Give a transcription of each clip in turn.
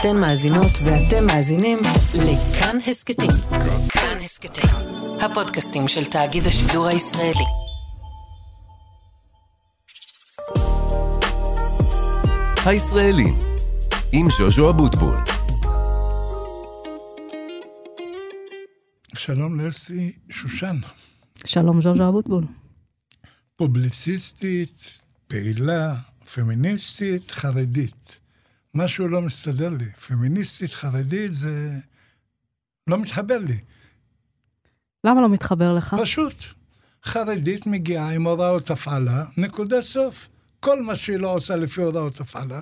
אתן מאזינות ואתם מאזינים לכאן הסכתים. כאן הסכתים, הפודקאסטים של תאגיד השידור הישראלי. הישראלים, עם ז'וז'ו אבוטבול. שלום לאלסי שושן, שלום ז'וז'ו אבוטבול. פובליציסטית, פעילה, פמיניסטית, חרדית. משהו לא מסתדר לי. פמיניסטית, חרדית, זה לא מתחבר לי. למה לא מתחבר לך? פשוט. חרדית מגיעה עם הוראות הפעלה, נקודה סוף. כל מה שהיא לא עושה לפי הוראות הפעלה.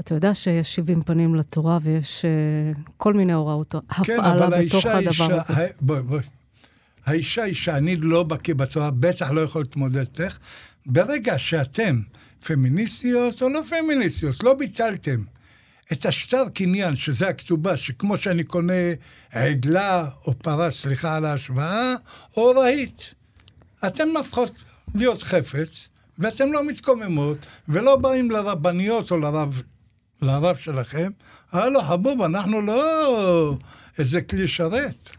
אתה יודע שיש 70 פנים לתורה ויש uh, כל מיני הוראות כן, הפעלה אבל בתוך האישה הדבר אישה, הזה. ה- בואי, בואי. האישה היא שאני לא בקיא בתורה, בטח לא יכול להתמודד איתך. ברגע שאתם פמיניסטיות או לא פמיניסטיות, לא ביטלתם את השטר קניין, שזה הכתובה, שכמו שאני קונה עגלה או פרה, סליחה על ההשוואה, או רהיט. אתן הפכות להיות חפץ, ואתן לא מתקוממות, ולא באים לרבניות או לרב, לרב שלכם, הלו, חבוב, אנחנו לא איזה כלי שרת.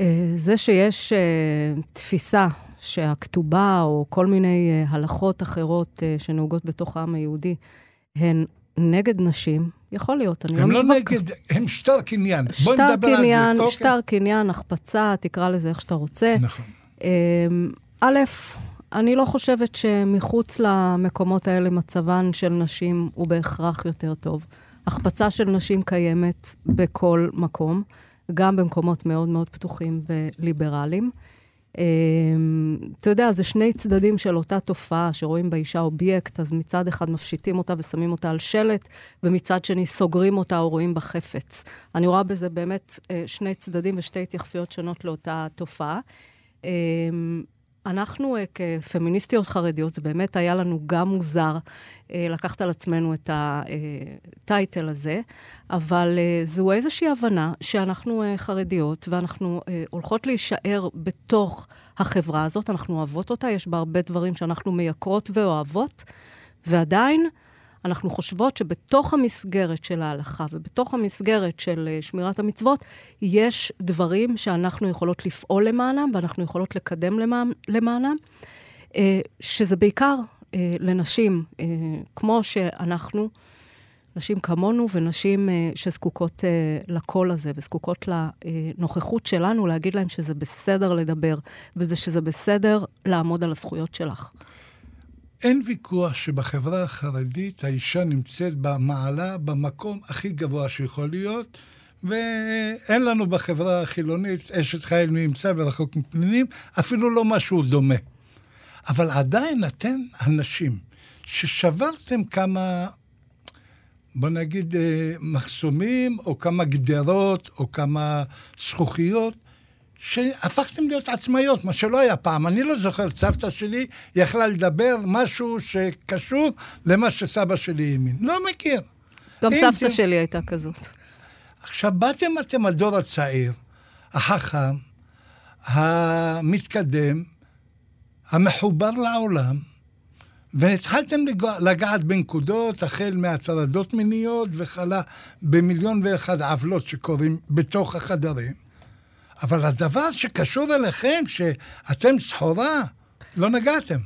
אה, זה שיש אה, תפיסה שהכתובה או כל מיני אה, הלכות אחרות אה, שנהוגות בתוך העם היהודי הן נגד נשים, יכול להיות, אני הם לא לא מתווכחת. נגד, הם שטר קניין. שטר נדבר על זה. קניין, אוקיי. שטר קניין, החפצה, תקרא לזה איך שאתה רוצה. נכון. אמ, א', אני לא חושבת שמחוץ למקומות האלה מצבן של נשים הוא בהכרח יותר טוב. החפצה של נשים קיימת בכל מקום, גם במקומות מאוד מאוד פתוחים וליברליים. אמ, אתה יודע, זה שני צדדים של אותה תופעה, שרואים באישה אובייקט, אז מצד אחד מפשיטים אותה ושמים אותה על שלט, ומצד שני סוגרים אותה או רואים בה חפץ. אני רואה בזה באמת אה, שני צדדים ושתי התייחסויות שונות לאותה תופעה. אנחנו אה, כפמיניסטיות חרדיות, זה באמת היה לנו גם מוזר אה, לקחת על עצמנו את הטייטל הזה, אבל אה, זו איזושהי הבנה שאנחנו אה, חרדיות ואנחנו אה, הולכות להישאר בתוך החברה הזאת, אנחנו אוהבות אותה, יש בה הרבה דברים שאנחנו מייקרות ואוהבות, ועדיין אנחנו חושבות שבתוך המסגרת של ההלכה ובתוך המסגרת של אה, שמירת המצוות, יש דברים שאנחנו יכולות לפעול למענם ואנחנו יכולות לקדם למענם, אה, שזה בעיקר אה, לנשים, כמו שאנחנו, נשים כמונו ונשים שזקוקות לקול הזה וזקוקות לנוכחות שלנו, להגיד להם שזה בסדר לדבר וזה שזה בסדר לעמוד על הזכויות שלך. אין ויכוח שבחברה החרדית האישה נמצאת במעלה, במקום הכי גבוה שיכול להיות, ואין לנו בחברה החילונית אשת חיל מי ימצא ורחוק מפנינים, אפילו לא משהו דומה. אבל עדיין אתם הנשים ששברתם כמה, בוא נגיד, אה, מחסומים, או כמה גדרות, או כמה זכוכיות, שהפכתם להיות עצמאיות, מה שלא היה פעם. אני לא זוכר, סבתא שלי יכלה לדבר משהו שקשור למה שסבא שלי האמין. לא מכיר. גם סבתא ת- שלי הייתה כזאת. עכשיו, באתם אתם הדור הצעיר, החכם, המתקדם, המחובר לעולם, והתחלתם לגע- לגעת בנקודות, החל מהטרדות מיניות וכלה במיליון ואחד עוולות שקורים בתוך החדרים. אבל הדבר שקשור אליכם, שאתם סחורה, לא נגעתם.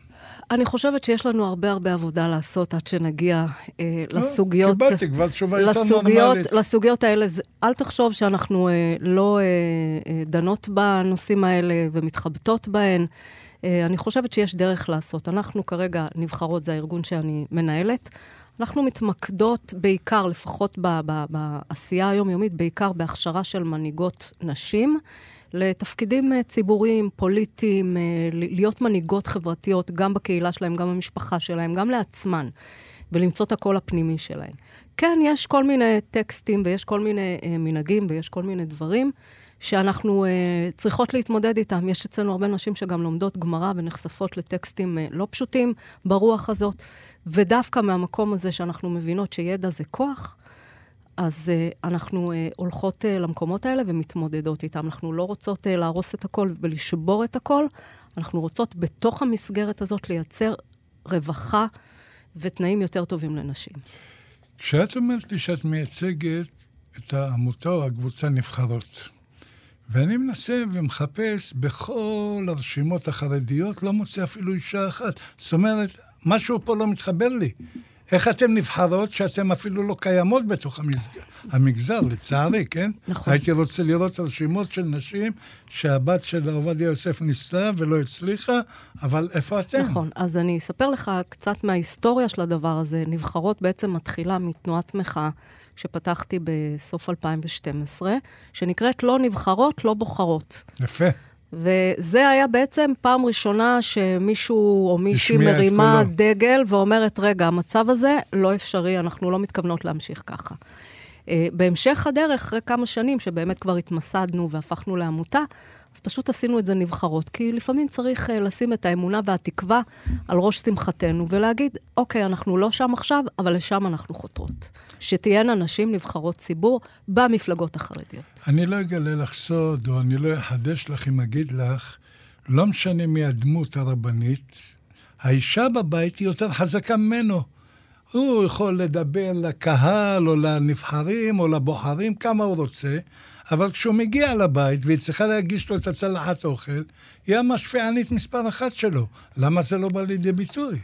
אני חושבת שיש לנו הרבה הרבה עבודה לעשות עד שנגיע אה, לסוגיות... לא, קיבלתי כבר תשובה יותר לסוגיות, נורמלית. לסוגיות האלה, אל תחשוב שאנחנו אה, לא אה, אה, דנות בנושאים האלה ומתחבטות בהן. אה, אני חושבת שיש דרך לעשות. אנחנו כרגע, נבחרות, זה הארגון שאני מנהלת. אנחנו מתמקדות בעיקר, לפחות ב- ב- בעשייה היומיומית, בעיקר בהכשרה של מנהיגות נשים. לתפקידים אה, ציבוריים, פוליטיים, אה, להיות מנהיגות חברתיות, גם בקהילה שלהם, גם במשפחה שלהם, גם לעצמן, ולמצוא את הקול הפנימי שלהם. כן, יש כל מיני טקסטים ויש כל מיני אה, מנהגים ויש כל מיני דברים שאנחנו אה, צריכות להתמודד איתם. יש אצלנו הרבה נשים שגם לומדות גמרא ונחשפות לטקסטים אה, לא פשוטים ברוח הזאת, ודווקא מהמקום הזה שאנחנו מבינות שידע זה כוח, אז uh, אנחנו uh, הולכות uh, למקומות האלה ומתמודדות איתם. אנחנו לא רוצות uh, להרוס את הכל ולשבור את הכל, אנחנו רוצות בתוך המסגרת הזאת לייצר רווחה ותנאים יותר טובים לנשים. כשאת אומרת לי שאת מייצגת את העמותה או הקבוצה נבחרות, ואני מנסה ומחפש בכל הרשימות החרדיות, לא מוצא אפילו אישה אחת. זאת אומרת, משהו פה לא מתחבר לי. איך אתן נבחרות שאתן אפילו לא קיימות בתוך המגזר, המגזר לצערי, כן? נכון. הייתי רוצה לראות רשימות של נשים שהבת של עובדיה יוסף ניסתה ולא הצליחה, אבל איפה אתן? נכון. אז אני אספר לך קצת מההיסטוריה של הדבר הזה. נבחרות בעצם מתחילה מתנועת מחאה שפתחתי בסוף 2012, שנקראת לא נבחרות, לא בוחרות. יפה. וזה היה בעצם פעם ראשונה שמישהו או מישהי מרימה. דגל ואומרת, רגע, המצב הזה לא אפשרי, אנחנו לא מתכוונות להמשיך ככה. אה, בהמשך הדרך, אחרי כמה שנים שבאמת כבר התמסדנו והפכנו לעמותה, אז פשוט עשינו את זה נבחרות, כי לפעמים צריך אה, לשים את האמונה והתקווה על ראש שמחתנו ולהגיד, אוקיי, אנחנו לא שם עכשיו, אבל לשם אנחנו חותרות. שתהיינה נשים נבחרות ציבור במפלגות החרדיות. אני לא אגלה לך סוד, או אני לא אחדש לך אם אגיד לך, לא משנה מי הדמות הרבנית, האישה בבית היא יותר חזקה ממנו. הוא יכול לדבר לקהל, או לנבחרים, או לבוחרים, כמה הוא רוצה, אבל כשהוא מגיע לבית והיא צריכה להגיש לו את הצלחת אוכל, היא המשפיענית מספר אחת שלו. למה זה לא בא לידי ביטוי?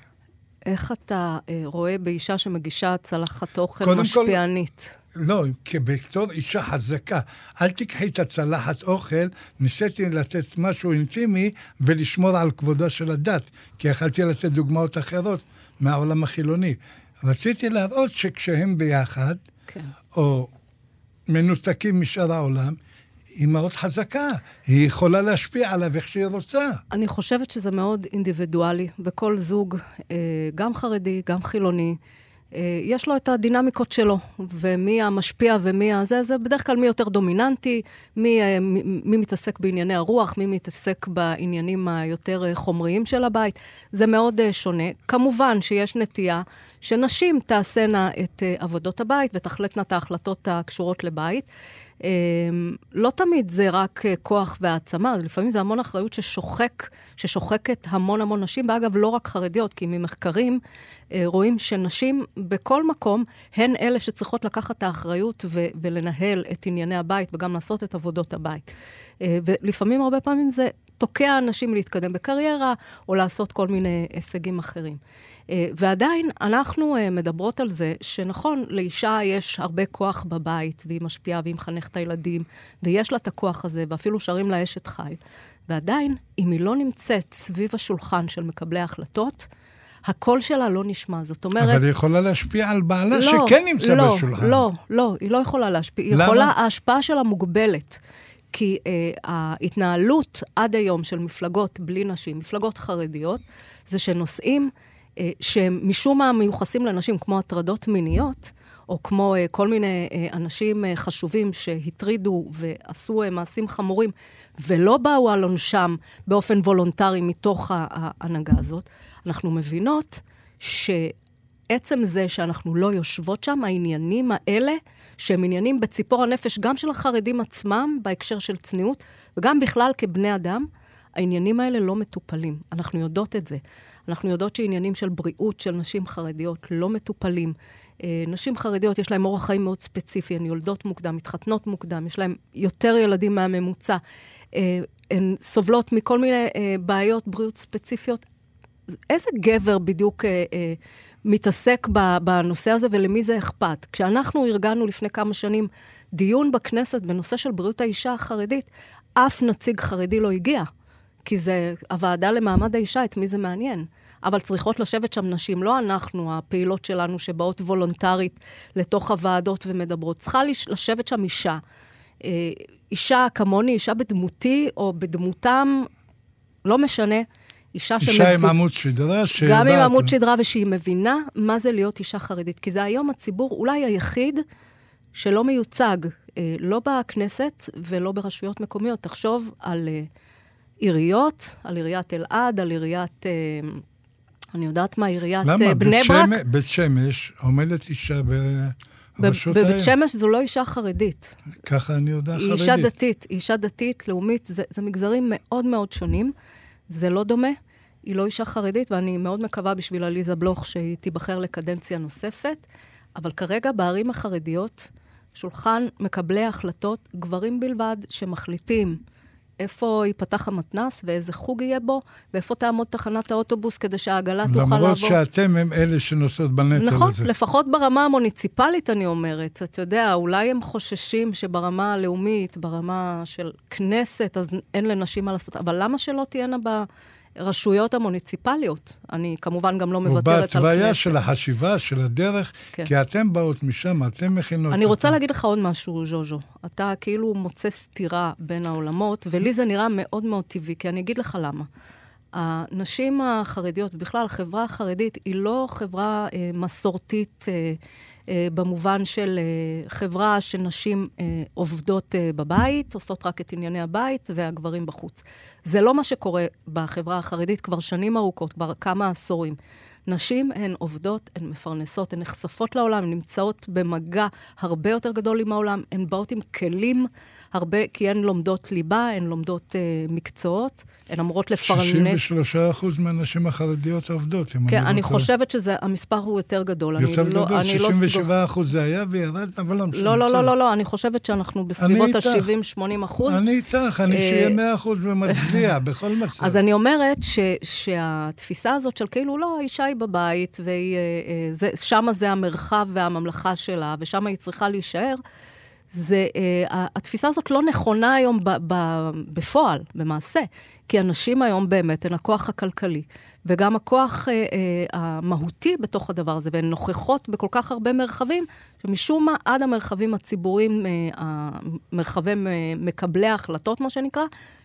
איך אתה אה, רואה באישה שמגישה צלחת אוכל קודם כל- משפיענית? לא, כבתור אישה חזקה, אל תיקחי את הצלחת אוכל, ניסיתי לתת משהו אינטימי ולשמור על כבודה של הדת, כי יכלתי לתת דוגמאות אחרות מהעולם החילוני. רציתי להראות שכשהם ביחד, כן. או מנותקים משאר העולם, היא מאוד חזקה, היא יכולה להשפיע עליו איך שהיא רוצה. אני חושבת שזה מאוד אינדיבידואלי, וכל זוג, אה, גם חרדי, גם חילוני, יש לו את הדינמיקות שלו, ומי המשפיע ומי הזה, זה בדרך כלל מי יותר דומיננטי, מי, אה, מי, מי מתעסק בענייני הרוח, מי מתעסק בעניינים היותר אה, חומריים של הבית. זה מאוד אה, שונה. כמובן שיש נטייה שנשים תעשינה את אה, עבודות הבית ותחלטנה את ההחלטות הקשורות לבית. אה, לא תמיד זה רק אה, כוח והעצמה, לפעמים זה המון אחריות ששוחק, ששוחקת המון המון נשים, ואגב, לא רק חרדיות, כי ממחקרים אה, רואים שנשים בכל מקום הן אלה שצריכות לקחת את האחריות ו- ולנהל את ענייני הבית וגם לעשות את עבודות הבית. אה, ולפעמים, הרבה פעמים זה תוקע אנשים להתקדם בקריירה או לעשות כל מיני הישגים אחרים. אה, ועדיין, אנחנו אה, מדברות על זה שנכון, לאישה יש הרבה כוח בבית, והיא משפיעה והיא מחנכת את הילדים, ויש לה את הכוח הזה, ואפילו שרים לה אשת חיל. ועדיין, אם היא לא נמצאת סביב השולחן של מקבלי ההחלטות, הקול שלה לא נשמע. זאת אומרת... אבל היא יכולה להשפיע על בעלה לא, שכן נמצא לא, בשולחן. לא, לא, היא לא יכולה להשפיע. היא למה? יכולה, ההשפעה שלה מוגבלת. כי אה, ההתנהלות עד היום של מפלגות בלי נשים, מפלגות חרדיות, זה שנושאים אה, שהם משום מה מיוחסים לנשים, כמו הטרדות מיניות, או כמו אה, כל מיני אה, אנשים אה, חשובים שהטרידו ועשו אה, מעשים חמורים, ולא באו על עונשם באופן וולונטרי מתוך ההנהגה הזאת, אנחנו מבינות ש... עצם זה שאנחנו לא יושבות שם, העניינים האלה, שהם עניינים בציפור הנפש, גם של החרדים עצמם, בהקשר של צניעות, וגם בכלל כבני אדם, העניינים האלה לא מטופלים. אנחנו יודעות את זה. אנחנו יודעות שעניינים של בריאות של נשים חרדיות לא מטופלים. אה, נשים חרדיות, יש להן אורח חיים מאוד ספציפי, הן יולדות מוקדם, מתחתנות מוקדם, יש להן יותר ילדים מהממוצע. אה, הן סובלות מכל מיני אה, בעיות בריאות ספציפיות. איזה גבר בדיוק אה, אה, מתעסק בנושא הזה ולמי זה אכפת? כשאנחנו ארגנו לפני כמה שנים דיון בכנסת בנושא של בריאות האישה החרדית, אף נציג חרדי לא הגיע, כי זה הוועדה למעמד האישה, את מי זה מעניין. אבל צריכות לשבת שם נשים, לא אנחנו, הפעילות שלנו שבאות וולונטרית לתוך הוועדות ומדברות. צריכה לש- לשבת שם אישה. אה, אישה כמוני, אישה בדמותי או בדמותם, לא משנה. אישה אישה עם שמבין- עמוד שדרה שיודעת... גם עם עמוד שדרה, ושהיא מבינה מה זה להיות אישה חרדית. כי זה היום הציבור אולי היחיד שלא מיוצג, אה, לא בכנסת ולא ברשויות מקומיות. תחשוב על אה, עיריות, על עיריית אלעד, על עיריית, אה, אני יודעת מה, עיריית למה? אה, בני ברק. שמש- בית שמש עומדת אישה ב- בראשות בבית העיר. שמש זו לא אישה חרדית. ככה אני יודע היא חרדית. אישה דתית, היא אישה דתית, לאומית, זה, זה מגזרים מאוד מאוד שונים. זה לא דומה. היא לא אישה חרדית, ואני מאוד מקווה בשביל עליזה בלוך שהיא תיבחר לקדנציה נוספת. אבל כרגע בערים החרדיות, שולחן מקבלי ההחלטות, גברים בלבד, שמחליטים איפה ייפתח המתנ"ס ואיזה חוג יהיה בו, ואיפה תעמוד תחנת האוטובוס כדי שהעגלה תוכל לעבור. למרות שאתם הם אלה שנושאות בנטל נכון, הזה. נכון, לפחות ברמה המוניציפלית, אני אומרת. אתה יודע, אולי הם חוששים שברמה הלאומית, ברמה של כנסת, אז אין לנשים מה לעשות, אבל למה שלא תהיינה ברשויות המוניציפליות? אני כמובן גם לא מוותרת על כנסת. ובהתוויה של החשיבה, של הדרך, כן. כי אתם באות משם, אתם מכינות. אני רוצה להגיד לך עוד משהו, ז'וז'ו. אתה כאילו מוצא סתירה בין העולמות, ולי זה נראה מאוד מאוד טבעי, כי אני אגיד לך למה. הנשים החרדיות, בכלל, החברה החרדית היא לא חברה אה, מסורתית אה, אה, במובן של אה, חברה שנשים אה, עובדות אה, בבית, עושות רק את ענייני הבית, והגברים בחוץ. זה לא מה שקורה בחברה החרדית כבר שנים ארוכות, כבר כמה עשורים. נשים הן עובדות, הן מפרנסות, הן נחשפות לעולם, הן נמצאות במגע הרבה יותר גדול עם העולם, הן באות עם כלים הרבה, כי הן לומדות ליבה, הן לומדות אה, מקצועות, הן אמורות לפרנס... 63 אחוז מהנשים החרדיות עובדות, אם כן, אני, אני חושבת שהמספר הוא יותר גדול. יותר לא- גדול, לא, 67 אחוז זה היה וירד, אבל לא משנה. לא, לא, לא, לא, לא, אני חושבת שאנחנו בסביבות ה-70-80 אחוז. אני איתך, אני שיהיה 100 אה, אחוז ומצביע, בכל מצב. אז אני אומרת ש, שהתפיסה הזאת של כאילו, לא, האישה היא בבית, ושם אה, זה המרחב והממלכה שלה, ושם היא צריכה להישאר. זה, uh, התפיסה הזאת לא נכונה היום ב, ב, בפועל, במעשה, כי הנשים היום באמת הן הכוח הכלכלי, וגם הכוח uh, uh, המהותי בתוך הדבר הזה, והן נוכחות בכל כך הרבה מרחבים, שמשום מה, עד המרחבים הציבוריים, uh, מרחבי uh, מקבלי ההחלטות, מה שנקרא,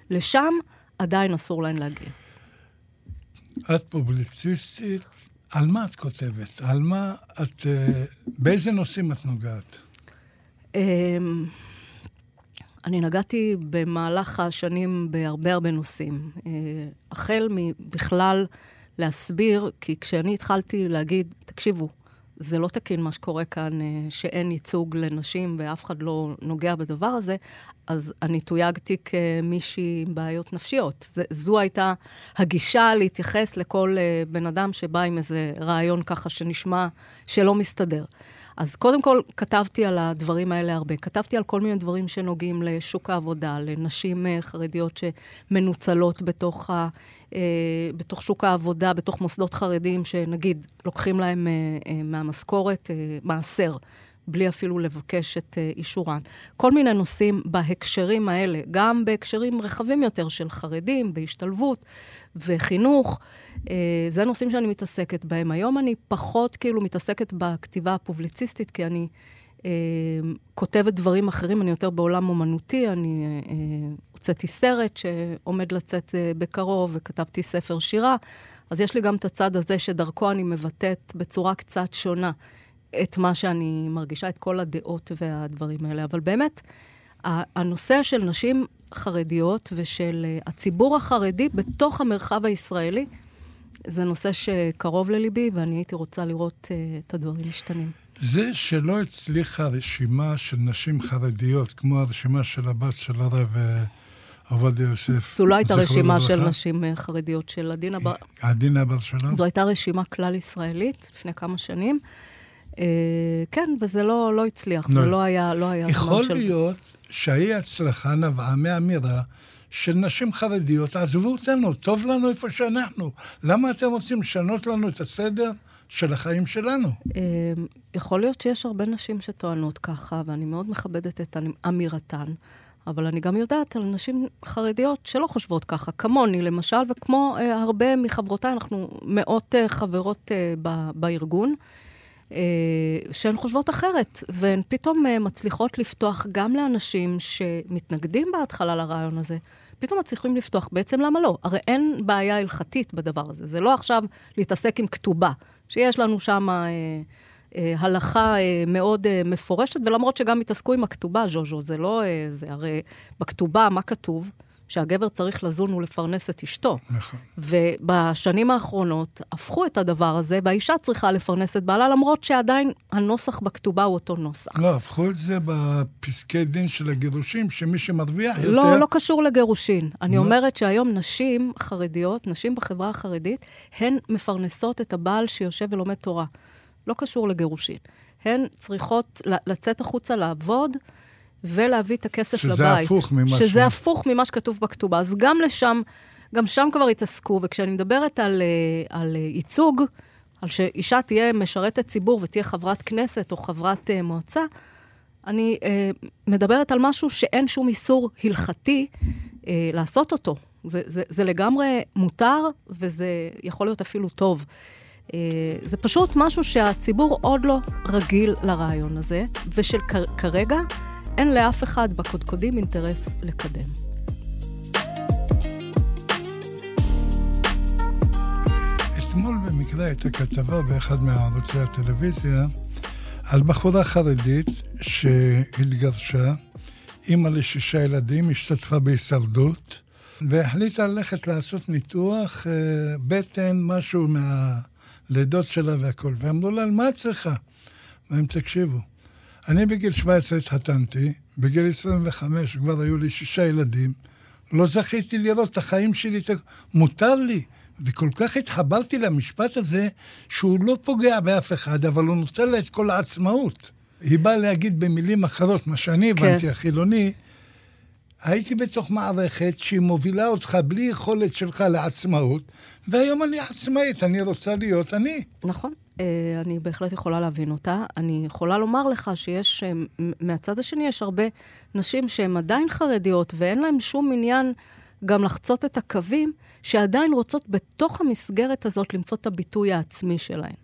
לשם עדיין אסור להן להגיע. את פובליציסטית, על מה את כותבת? על מה את... Uh, באיזה נושאים את נוגעת? אמ, אני נגעתי במהלך השנים בהרבה הרבה נושאים. אה, החל מבכלל להסביר, כי כשאני התחלתי להגיד, תקשיבו, זה לא תקין מה שקורה כאן, אה, שאין ייצוג לנשים ואף אחד לא נוגע בדבר הזה, אז אני תויגתי כמישהי עם בעיות נפשיות. זה, זו הייתה הגישה להתייחס לכל אה, בן אדם שבא עם איזה רעיון ככה שנשמע שלא מסתדר. אז קודם כל, כתבתי על הדברים האלה הרבה. כתבתי על כל מיני דברים שנוגעים לשוק העבודה, לנשים אה, חרדיות שמנוצלות בתוך, ה, אה, בתוך שוק העבודה, בתוך מוסדות חרדיים, שנגיד, לוקחים להם אה, מהמשכורת מעשר. בלי אפילו לבקש את אישורן. כל מיני נושאים בהקשרים האלה, גם בהקשרים רחבים יותר של חרדים, בהשתלבות וחינוך. אה, זה נושאים שאני מתעסקת בהם. היום אני פחות כאילו מתעסקת בכתיבה הפובליציסטית, כי אני אה, כותבת דברים אחרים, אני יותר בעולם אומנותי, אני אה, אה, הוצאתי סרט שעומד לצאת אה, בקרוב, וכתבתי ספר שירה. אז יש לי גם את הצד הזה שדרכו אני מבטאת בצורה קצת שונה את מה שאני מרגישה, את כל הדעות והדברים האלה. אבל באמת, הנושא של נשים חרדיות ושל אה, הציבור החרדי בתוך המרחב הישראלי, זה נושא שקרוב לליבי, ואני הייתי רוצה לראות uh, את הדברים משתנים. זה שלא הצליחה רשימה של נשים חרדיות, כמו הרשימה של הבת של הרב אה, עובדיה יוסף. זו לא הייתה רשימה לברכה. של נשים אה, חרדיות של עדינה בר... עדינה בר שלום? זו הייתה רשימה כלל-ישראלית לפני כמה שנים. Uh, כן, וזה לא, לא הצליח, לא. זה לא היה, לא היה יכול להיות של... שהאי הצלחה נבעה מאמירה של נשים חרדיות, עזבו אותנו, טוב לנו איפה שאנחנו. למה אתם רוצים לשנות לנו את הסדר של החיים שלנו? אמ, יכול להיות שיש הרבה נשים שטוענות ככה, ואני מאוד מכבדת את אמירתן. אבל אני גם יודעת על נשים חרדיות שלא חושבות ככה, כמוני למשל, וכמו אה, הרבה מחברותיי, אנחנו מאות אה, חברות אה, ב- בארגון. אה, שהן חושבות אחרת, והן פתאום אה, מצליחות לפתוח גם לאנשים שמתנגדים בהתחלה לרעיון הזה, פתאום מצליחים לפתוח. בעצם למה לא? הרי אין בעיה הלכתית בדבר הזה. זה לא עכשיו להתעסק עם כתובה, שיש לנו שם אה, אה, הלכה אה, מאוד אה, מפורשת, ולמרות שגם התעסקו עם הכתובה, ז'וז'ו, זה לא... אה, זה הרי בכתובה, מה כתוב? שהגבר צריך לזון ולפרנס את אשתו. נכון. ובשנים האחרונות הפכו את הדבר הזה, והאישה צריכה לפרנס את בעלה, למרות שעדיין הנוסח בכתובה הוא אותו נוסח. לא, הפכו את זה בפסקי דין של הגירושים, שמי שמרוויח יותר... לא, לא קשור לגירושין. אני לא. אומרת שהיום נשים חרדיות, נשים בחברה החרדית, הן מפרנסות את הבעל שיושב ולומד תורה. לא קשור לגירושין. הן צריכות לצאת החוצה לעבוד ולהביא את הכסף שזה לבית. שזה הפוך ממה שזה ש... הפוך ממה שכתוב בכתובה. אז גם לשם, גם שם כבר התעסקו, וכשאני מדברת על, אה, על ייצוג, על שאישה תהיה משרתת ציבור ותהיה חברת כנסת או חברת uh, מועצה, אני uh, מדברת על משהו שאין שום איסור הלכתי uh, לעשות אותו. זה, זה, זה לגמרי מותר, וזה יכול להיות אפילו טוב. Uh, זה פשוט משהו שהציבור עוד לא רגיל לרעיון הזה, ושכרגע אין לאף אחד בקודקודים אינטרס לקדם. אתמול במקרה הייתה כתבה באחד מערוצי הטלוויזיה על בחורה חרדית שהתגרשה, אימא לשישה ילדים, השתתפה בהישרדות, והחליטה ללכת לעשות ניתוח אה, בטן, משהו מהלידות שלה והכול. ואמרו לה, מה את צריכה? והם תקשיבו, אני בגיל 17 התחתנתי, בגיל 25 כבר היו לי שישה ילדים, לא זכיתי לראות את החיים שלי, מותר לי. וכל כך התחברתי למשפט הזה, שהוא לא פוגע באף אחד, אבל הוא נותן לה את כל העצמאות. היא באה להגיד במילים אחרות, מה שאני כן. הבנתי, כן. החילוני, הייתי בתוך מערכת שהיא מובילה אותך בלי יכולת שלך לעצמאות, והיום אני עצמאית, אני רוצה להיות אני. נכון. אה, אני בהחלט יכולה להבין אותה. אני יכולה לומר לך שיש, אה, מהצד השני יש הרבה נשים שהן עדיין חרדיות ואין להן שום עניין גם לחצות את הקווים, שעדיין רוצות בתוך המסגרת הזאת למצוא את הביטוי העצמי שלהן.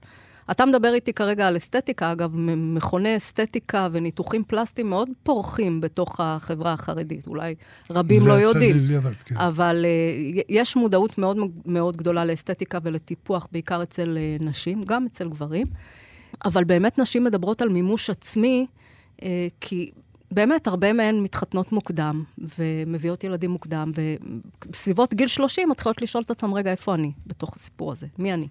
אתה מדבר איתי כרגע על אסתטיקה, אגב, מכוני אסתטיקה וניתוחים פלסטיים מאוד פורחים בתוך החברה החרדית, אולי רבים לא יודעים. לירת, כן. אבל uh, יש מודעות מאוד מאוד גדולה לאסתטיקה ולטיפוח, בעיקר אצל uh, נשים, גם אצל גברים. אבל באמת נשים מדברות על מימוש עצמי, uh, כי באמת, הרבה מהן מתחתנות מוקדם, ומביאות ילדים מוקדם, ובסביבות גיל 30 מתחילות לשאול את עצמם, רגע, איפה אני בתוך הסיפור הזה? מי אני?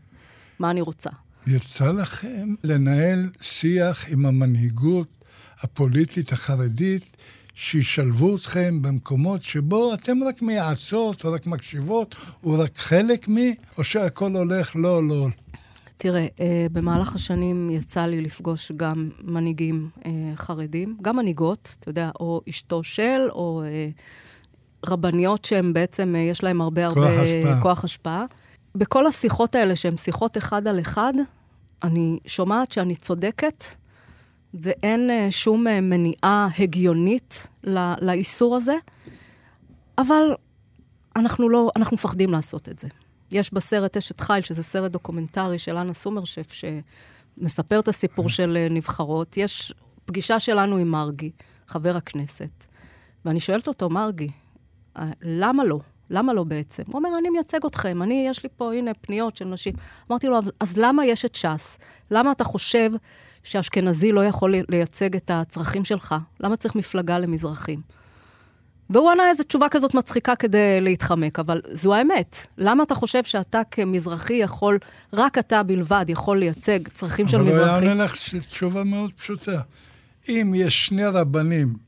מה אני רוצה? יצא לכם לנהל שיח עם המנהיגות הפוליטית החרדית, שישלבו אתכם במקומות שבו אתם רק מייעצות, או רק מקשיבות, או רק חלק מ... או שהכל הולך לא, לא. תראה, אה, במהלך השנים יצא לי לפגוש גם מנהיגים אה, חרדים, גם מנהיגות, אתה יודע, או אשתו של, או אה, רבניות שהן בעצם, יש להן הרבה הרבה כוח השפעה. כוח השפעה. בכל השיחות האלה, שהן שיחות אחד על אחד, אני שומעת שאני צודקת, ואין שום מניעה הגיונית לאיסור הזה, אבל אנחנו לא, אנחנו מפחדים לעשות את זה. יש בסרט אשת חיל, שזה סרט דוקומנטרי של אנה סומרשף, שמספר את הסיפור של אה, נבחרות. יש פגישה שלנו עם מרגי, חבר הכנסת, ואני שואלת אותו, מרגי, למה לא? למה לא בעצם? הוא אומר, אני מייצג אתכם, אני, יש לי פה, הנה, פניות של נשים. אמרתי לו, אז למה יש את ש"ס? למה אתה חושב שאשכנזי לא יכול לייצג את הצרכים שלך? למה צריך מפלגה למזרחים? והוא ענה איזו תשובה כזאת מצחיקה כדי להתחמק, אבל זו האמת. למה אתה חושב שאתה כמזרחי יכול, רק אתה בלבד יכול לייצג צרכים של מזרחי? אבל הוא היה עונה לך תשובה מאוד פשוטה. אם יש שני רבנים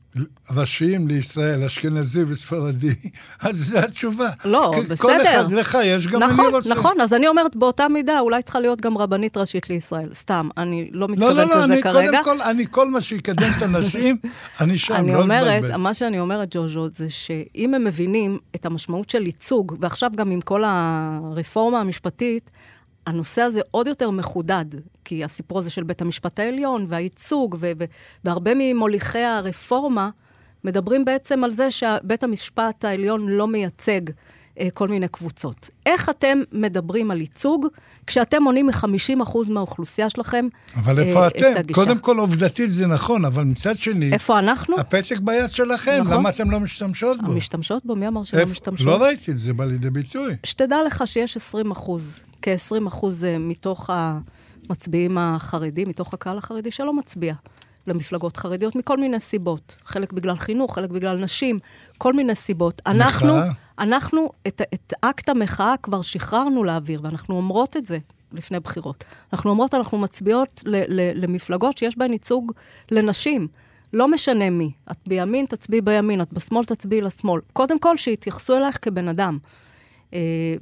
ראשיים לישראל, אשכנזי וספרדי, אז זו התשובה. לא, בסדר. כל אחד, לך יש, גם נכון, אני רוצה. נכון, אז אני אומרת, באותה מידה, אולי צריכה להיות גם רבנית ראשית לישראל. סתם, אני לא מתכוונת לא, לא, לא, לזה כרגע. לא, לא, לא, אני כל מה שיקדם את הנשים, אני שם, אני לא אומרת, מה שאני אומרת, ג'וז'ו, זה שאם הם מבינים את המשמעות של ייצוג, ועכשיו גם עם כל הרפורמה המשפטית, הנושא הזה עוד יותר מחודד, כי הסיפור הזה של בית המשפט העליון והייצוג, והרבה ממוליכי הרפורמה מדברים בעצם על זה שבית המשפט העליון לא מייצג כל מיני קבוצות. איך אתם מדברים על ייצוג כשאתם מונים מ-50% מהאוכלוסייה שלכם אבל איפה אה, אתם? הגישה? קודם כל, עובדתית זה נכון, אבל מצד שני... איפה אנחנו? הפתק ביד שלכם, נכון. למה אתם לא משתמשות בו? משתמשות בו? מי אמר שלא איפ... משתמשות? לא ראיתי את זה, בא לידי ביטוי. שתדע לך שיש 20 אחוז כ-20 אחוז אה, מתוך המצביעים החרדים, מתוך הקהל החרדי, שלא מצביע למפלגות חרדיות מכל מיני סיבות. חלק בגלל חינוך, חלק בגלל נשים, כל מיני סיבות. אנחנו, אנחנו את, את אקט המחאה כבר שחררנו לאוויר, ואנחנו אומרות את זה לפני בחירות. אנחנו אומרות, אנחנו מצביעות ל, ל, למפלגות שיש בהן ייצוג לנשים. לא משנה מי. את בימין, תצביעי בימין, את בשמאל, תצביעי לשמאל. קודם כל, שיתייחסו אלייך כבן אדם. אה,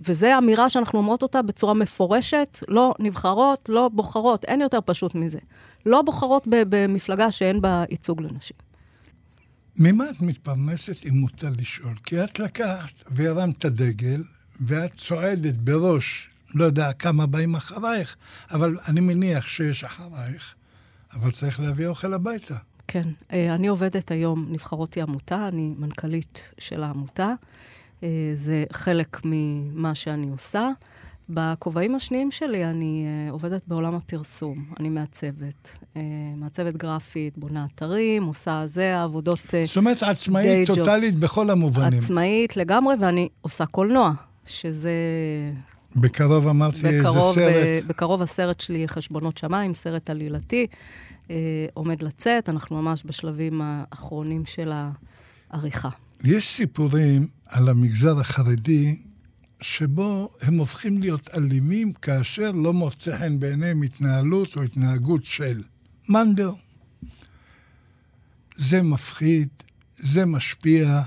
וזו אמירה שאנחנו אומרות אותה בצורה מפורשת, לא נבחרות, לא בוחרות, אין יותר פשוט מזה. לא בוחרות במפלגה שאין בה ייצוג לנשים. ממה את מתפרנסת, אם מותר לשאול? כי את לקחת והרמת דגל, ואת צועדת בראש, לא יודע כמה באים אחרייך, אבל אני מניח שיש אחרייך, אבל צריך להביא אוכל הביתה. כן, אה, אני עובדת היום, נבחרותי עמותה, אני מנכ"לית של העמותה. אה, זה חלק ממה שאני עושה. בכובעים השניים שלי אני uh, עובדת בעולם הפרסום. אני מעצבת, uh, מעצבת גרפית, בונה אתרים, עושה זה, עבודות... Uh, זאת אומרת, עצמאית טוטאלית בכל המובנים. עצמאית לגמרי, ואני עושה קולנוע, שזה... בקרוב אמרתי בקרוב, איזה סרט. בקרוב הסרט שלי, חשבונות שמיים, סרט עלילתי, uh, עומד לצאת. אנחנו ממש בשלבים האחרונים של העריכה. יש סיפורים על המגזר החרדי שבו הם הופכים להיות אלימים כאשר לא מוצא חן בעיניהם התנהלות או התנהגות של מאנדר. זה מפחיד, זה משפיע,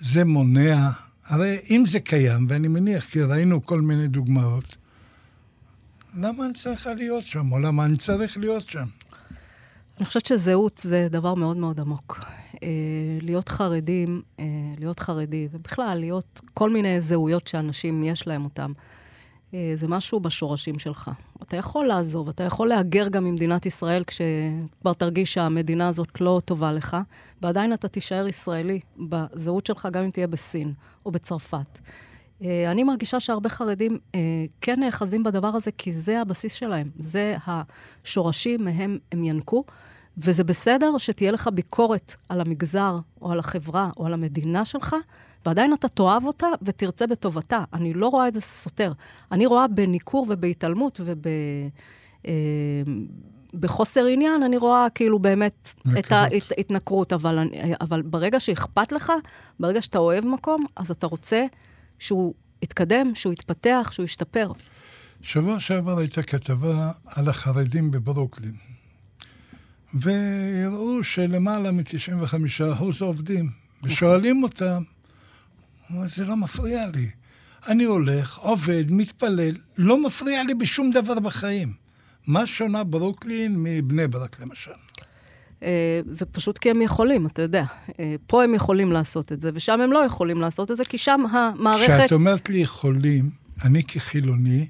זה מונע. הרי אם זה קיים, ואני מניח כי ראינו כל מיני דוגמאות, למה אני צריכה להיות שם, או למה אני צריך להיות שם? אני חושבת שזהות זה דבר מאוד מאוד עמוק. אה, להיות חרדים, אה, להיות חרדי, ובכלל, להיות כל מיני זהויות שאנשים יש להם אותם, אה, זה משהו בשורשים שלך. אתה יכול לעזוב, אתה יכול להגר גם ממדינת ישראל כשכבר תרגיש שהמדינה הזאת לא טובה לך, ועדיין אתה תישאר ישראלי בזהות שלך, גם אם תהיה בסין או בצרפת. אני מרגישה שהרבה חרדים כן נאחזים בדבר הזה, כי זה הבסיס שלהם. זה השורשים, מהם הם ינקו. וזה בסדר שתהיה לך ביקורת על המגזר, או על החברה, או על המדינה שלך, ועדיין אתה תאהב אותה ותרצה בטובתה. אני לא רואה את זה סותר. אני רואה בניכור ובהתעלמות וב... אה, בחוסר עניין, אני רואה כאילו באמת את ההתנכרות, אבל, אבל ברגע שאכפת לך, ברגע שאתה אוהב מקום, אז אתה רוצה שהוא יתקדם, שהוא יתפתח, שהוא ישתפר. שבוע שעבר הייתה כתבה על החרדים בברוקלין. והראו שלמעלה מ-95% עובדים. ושואלים אותם, זה לא מפריע לי. אני הולך, עובד, מתפלל, לא מפריע לי בשום דבר בחיים. מה שונה ברוקלין מבני ברק, למשל? אה, זה פשוט כי הם יכולים, אתה יודע. אה, פה הם יכולים לעשות את זה, ושם הם לא יכולים לעשות את זה, כי שם המערכת... כשאת אומרת לי יכולים, אני כחילוני,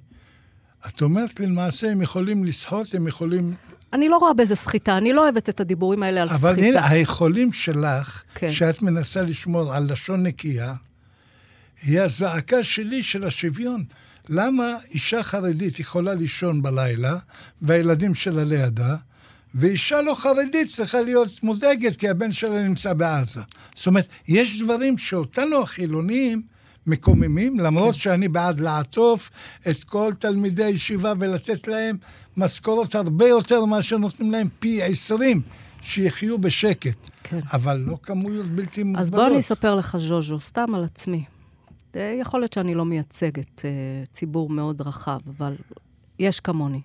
את אומרת לי, למעשה, הם יכולים לסחוט, הם יכולים... אני לא רואה בזה סחיטה, אני לא אוהבת את הדיבורים האלה על אבל סחיטה. אבל הנה, היכולים שלך, כן. שאת מנסה לשמור על לשון נקייה, היא הזעקה שלי של השוויון. למה אישה חרדית יכולה לישון בלילה, והילדים שלה לידה, ואישה לא חרדית צריכה להיות מודאגת כי הבן שלה נמצא בעזה. זאת אומרת, יש דברים שאותנו החילונים מקוממים, למרות כן. שאני בעד לעטוף את כל תלמידי הישיבה ולתת להם משכורות הרבה יותר מאשר נותנים להם פי עשרים, שיחיו בשקט. כן. אבל לא כמויות בלתי מוגבלות. אז בוא אני אספר לך, ז'וז'ו, סתם על עצמי. יכול להיות שאני לא מייצגת uh, ציבור מאוד רחב, אבל יש כמוני.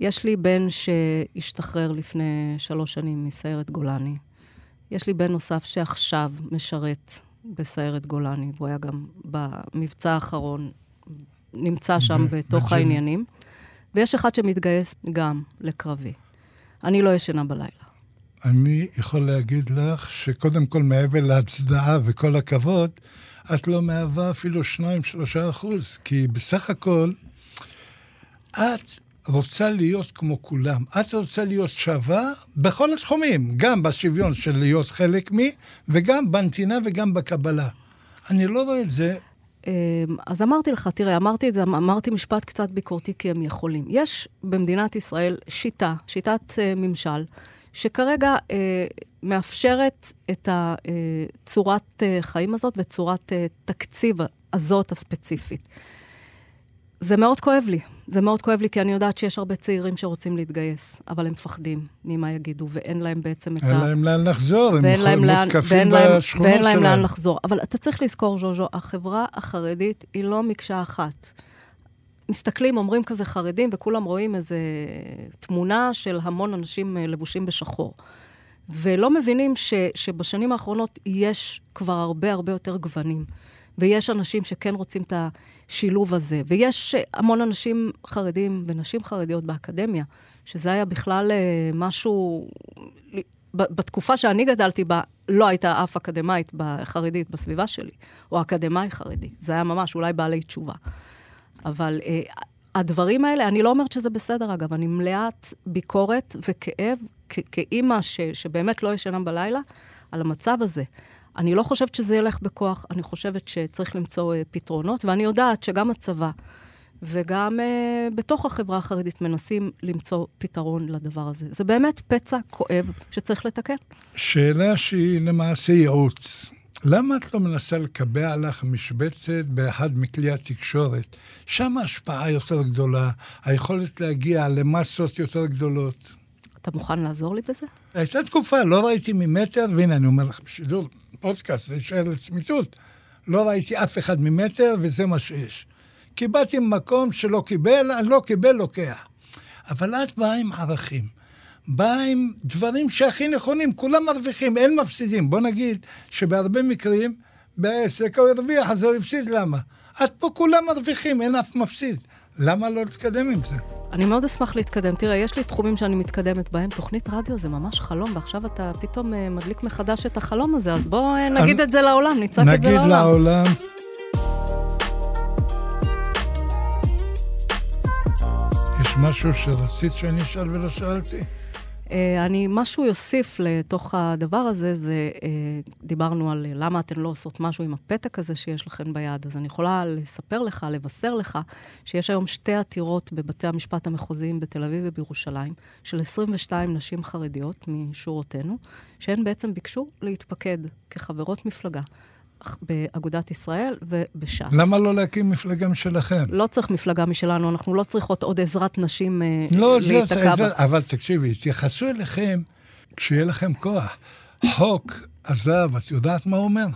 יש לי בן שהשתחרר לפני שלוש שנים מסיירת גולני. יש לי בן נוסף שעכשיו משרת בסיירת גולני, והוא היה גם במבצע האחרון, נמצא שם בתוך העניינים. ויש אחד שמתגייס גם לקרבי. אני לא ישנה בלילה. אני יכול להגיד לך שקודם כל, מעבר להצדעה וכל הכבוד, את לא מהווה אפילו 2-3 אחוז, כי בסך הכל, את רוצה להיות כמו כולם. את רוצה להיות שווה בכל התחומים, גם בשוויון של להיות חלק מי, וגם בנתינה וגם בקבלה. אני לא רואה את זה. אמ, אז אמרתי לך, תראה, אמרתי את זה, אמרתי משפט קצת ביקורתי כי הם יכולים. יש במדינת ישראל שיטה, שיטת uh, ממשל, שכרגע uh, מאפשרת את הצורת uh, חיים הזאת וצורת uh, תקציב הזאת הספציפית. זה מאוד כואב לי. זה מאוד כואב לי, כי אני יודעת שיש הרבה צעירים שרוצים להתגייס, אבל הם מפחדים ממה יגידו, ואין להם בעצם את ה... אין להם לאן לחזור, הם מותקפים בשכונות שלהם. ואין להם לאן לחזור. אבל אתה צריך לזכור, ז'וז'ו, החברה החרדית היא לא מקשה אחת. מסתכלים, אומרים כזה חרדים, וכולם רואים איזו תמונה של המון אנשים אה, לבושים בשחור. ולא מבינים ש, שבשנים האחרונות יש כבר הרבה הרבה יותר גוונים. ויש אנשים שכן רוצים את השילוב הזה, ויש המון אנשים חרדים ונשים חרדיות באקדמיה, שזה היה בכלל אה, משהו... בתקופה שאני גדלתי בה, לא הייתה אף אקדמאית חרדית בסביבה שלי, או אקדמאי חרדי. זה היה ממש אולי בעלי תשובה. אבל אה, הדברים האלה, אני לא אומרת שזה בסדר, אגב, אני מלאת ביקורת וכאב, כאימא שבאמת לא ישנה בלילה, על המצב הזה. אני לא חושבת שזה ילך בכוח, אני חושבת שצריך למצוא uh, פתרונות, ואני יודעת שגם הצבא וגם uh, בתוך החברה החרדית מנסים למצוא פתרון לדבר הזה. זה באמת פצע כואב שצריך לתקן. שאלה שהיא למעשה ייעוץ. למה את לא מנסה לקבע לך משבצת באחד מכלי התקשורת? שם ההשפעה יותר גדולה, היכולת להגיע למסות יותר גדולות. אתה מוכן לעזור לי בזה? הייתה תקופה, לא ראיתי ממטר, והנה אני אומר לך, בשידור פודקאסט, זה יישאר לצמיתות. לא ראיתי אף אחד ממטר, וזה מה שיש. קיבלתי מקום שלא קיבל, לא קיבל, לוקח. אבל את באה עם ערכים. באה עם דברים שהכי נכונים, כולם מרוויחים, אין מפסידים. בוא נגיד שבהרבה מקרים, בעסק הוא הרוויח, אז הוא הפסיד, למה? את פה כולם מרוויחים, אין אף מפסיד. למה לא להתקדם עם זה? אני מאוד אשמח להתקדם. תראה, יש לי תחומים שאני מתקדמת בהם. תוכנית רדיו זה ממש חלום, ועכשיו אתה פתאום uh, מדליק מחדש את החלום הזה, אז בוא uh, נגיד אני... את זה לעולם, נצעק את זה לעולם. נגיד לעולם. יש משהו שרצית שאני אשאל ולא שאלתי? אה, אני, משהו יוסיף לתוך הדבר הזה, זה, אה, דיברנו על למה אתן לא עושות משהו עם הפתק הזה שיש לכן ביד. אז אני יכולה לספר לך, לבשר לך, שיש היום שתי עתירות בבתי המשפט המחוזיים בתל אביב ובירושלים, של 22 נשים חרדיות משורותינו, שהן בעצם ביקשו להתפקד כחברות מפלגה. באגודת ישראל ובש"ס. למה לא להקים מפלגה משלכם? לא צריך מפלגה משלנו, אנחנו לא צריכות עוד עזרת נשים אה, לא, להיתקע בה. אבל תקשיבי, התייחסו אליכם כשיהיה לכם כוח. חוק הזהב, את יודעת מה הוא אומר?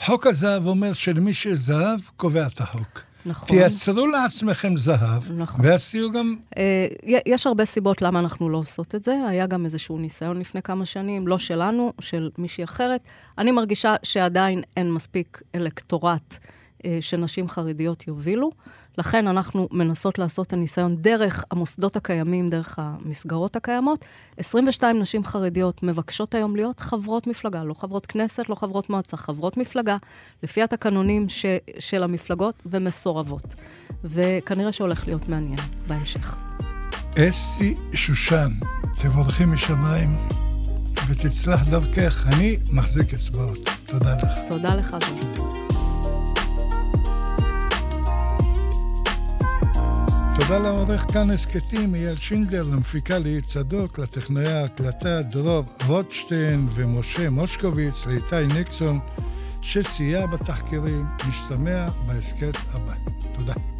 חוק הזהב אומר שלמי שיש זהב, קובע את החוק. נכון. תייצרו לעצמכם זהב, נכון. ואז תהיו גם... אה, יש הרבה סיבות למה אנחנו לא עושות את זה. היה גם איזשהו ניסיון לפני כמה שנים, לא שלנו, של מישהי אחרת. אני מרגישה שעדיין אין מספיק אלקטורט שנשים חרדיות יובילו. לכן אנחנו מנסות לעשות את הניסיון דרך המוסדות הקיימים, דרך המסגרות הקיימות. 22 נשים חרדיות מבקשות היום להיות חברות מפלגה, לא חברות כנסת, לא חברות מועצה, חברות מפלגה, לפי התקנונים ש, של המפלגות, ומסורבות. וכנראה שהולך להיות מעניין בהמשך. אסתי שושן, תבורכי משמיים ותצלח דרכך. אני מחזיק אצבעות. תודה לך. תודה לך, זו. תודה לעורך כאן הסכתים אייל שינדלר, למפיקה ליהי צדוק, לטכנאי ההקלטה דרור רוטשטיין ומשה מושקוביץ, לאיתי ניקסון, שסייע בתחקירים, משתמע בהסכת הבא. תודה.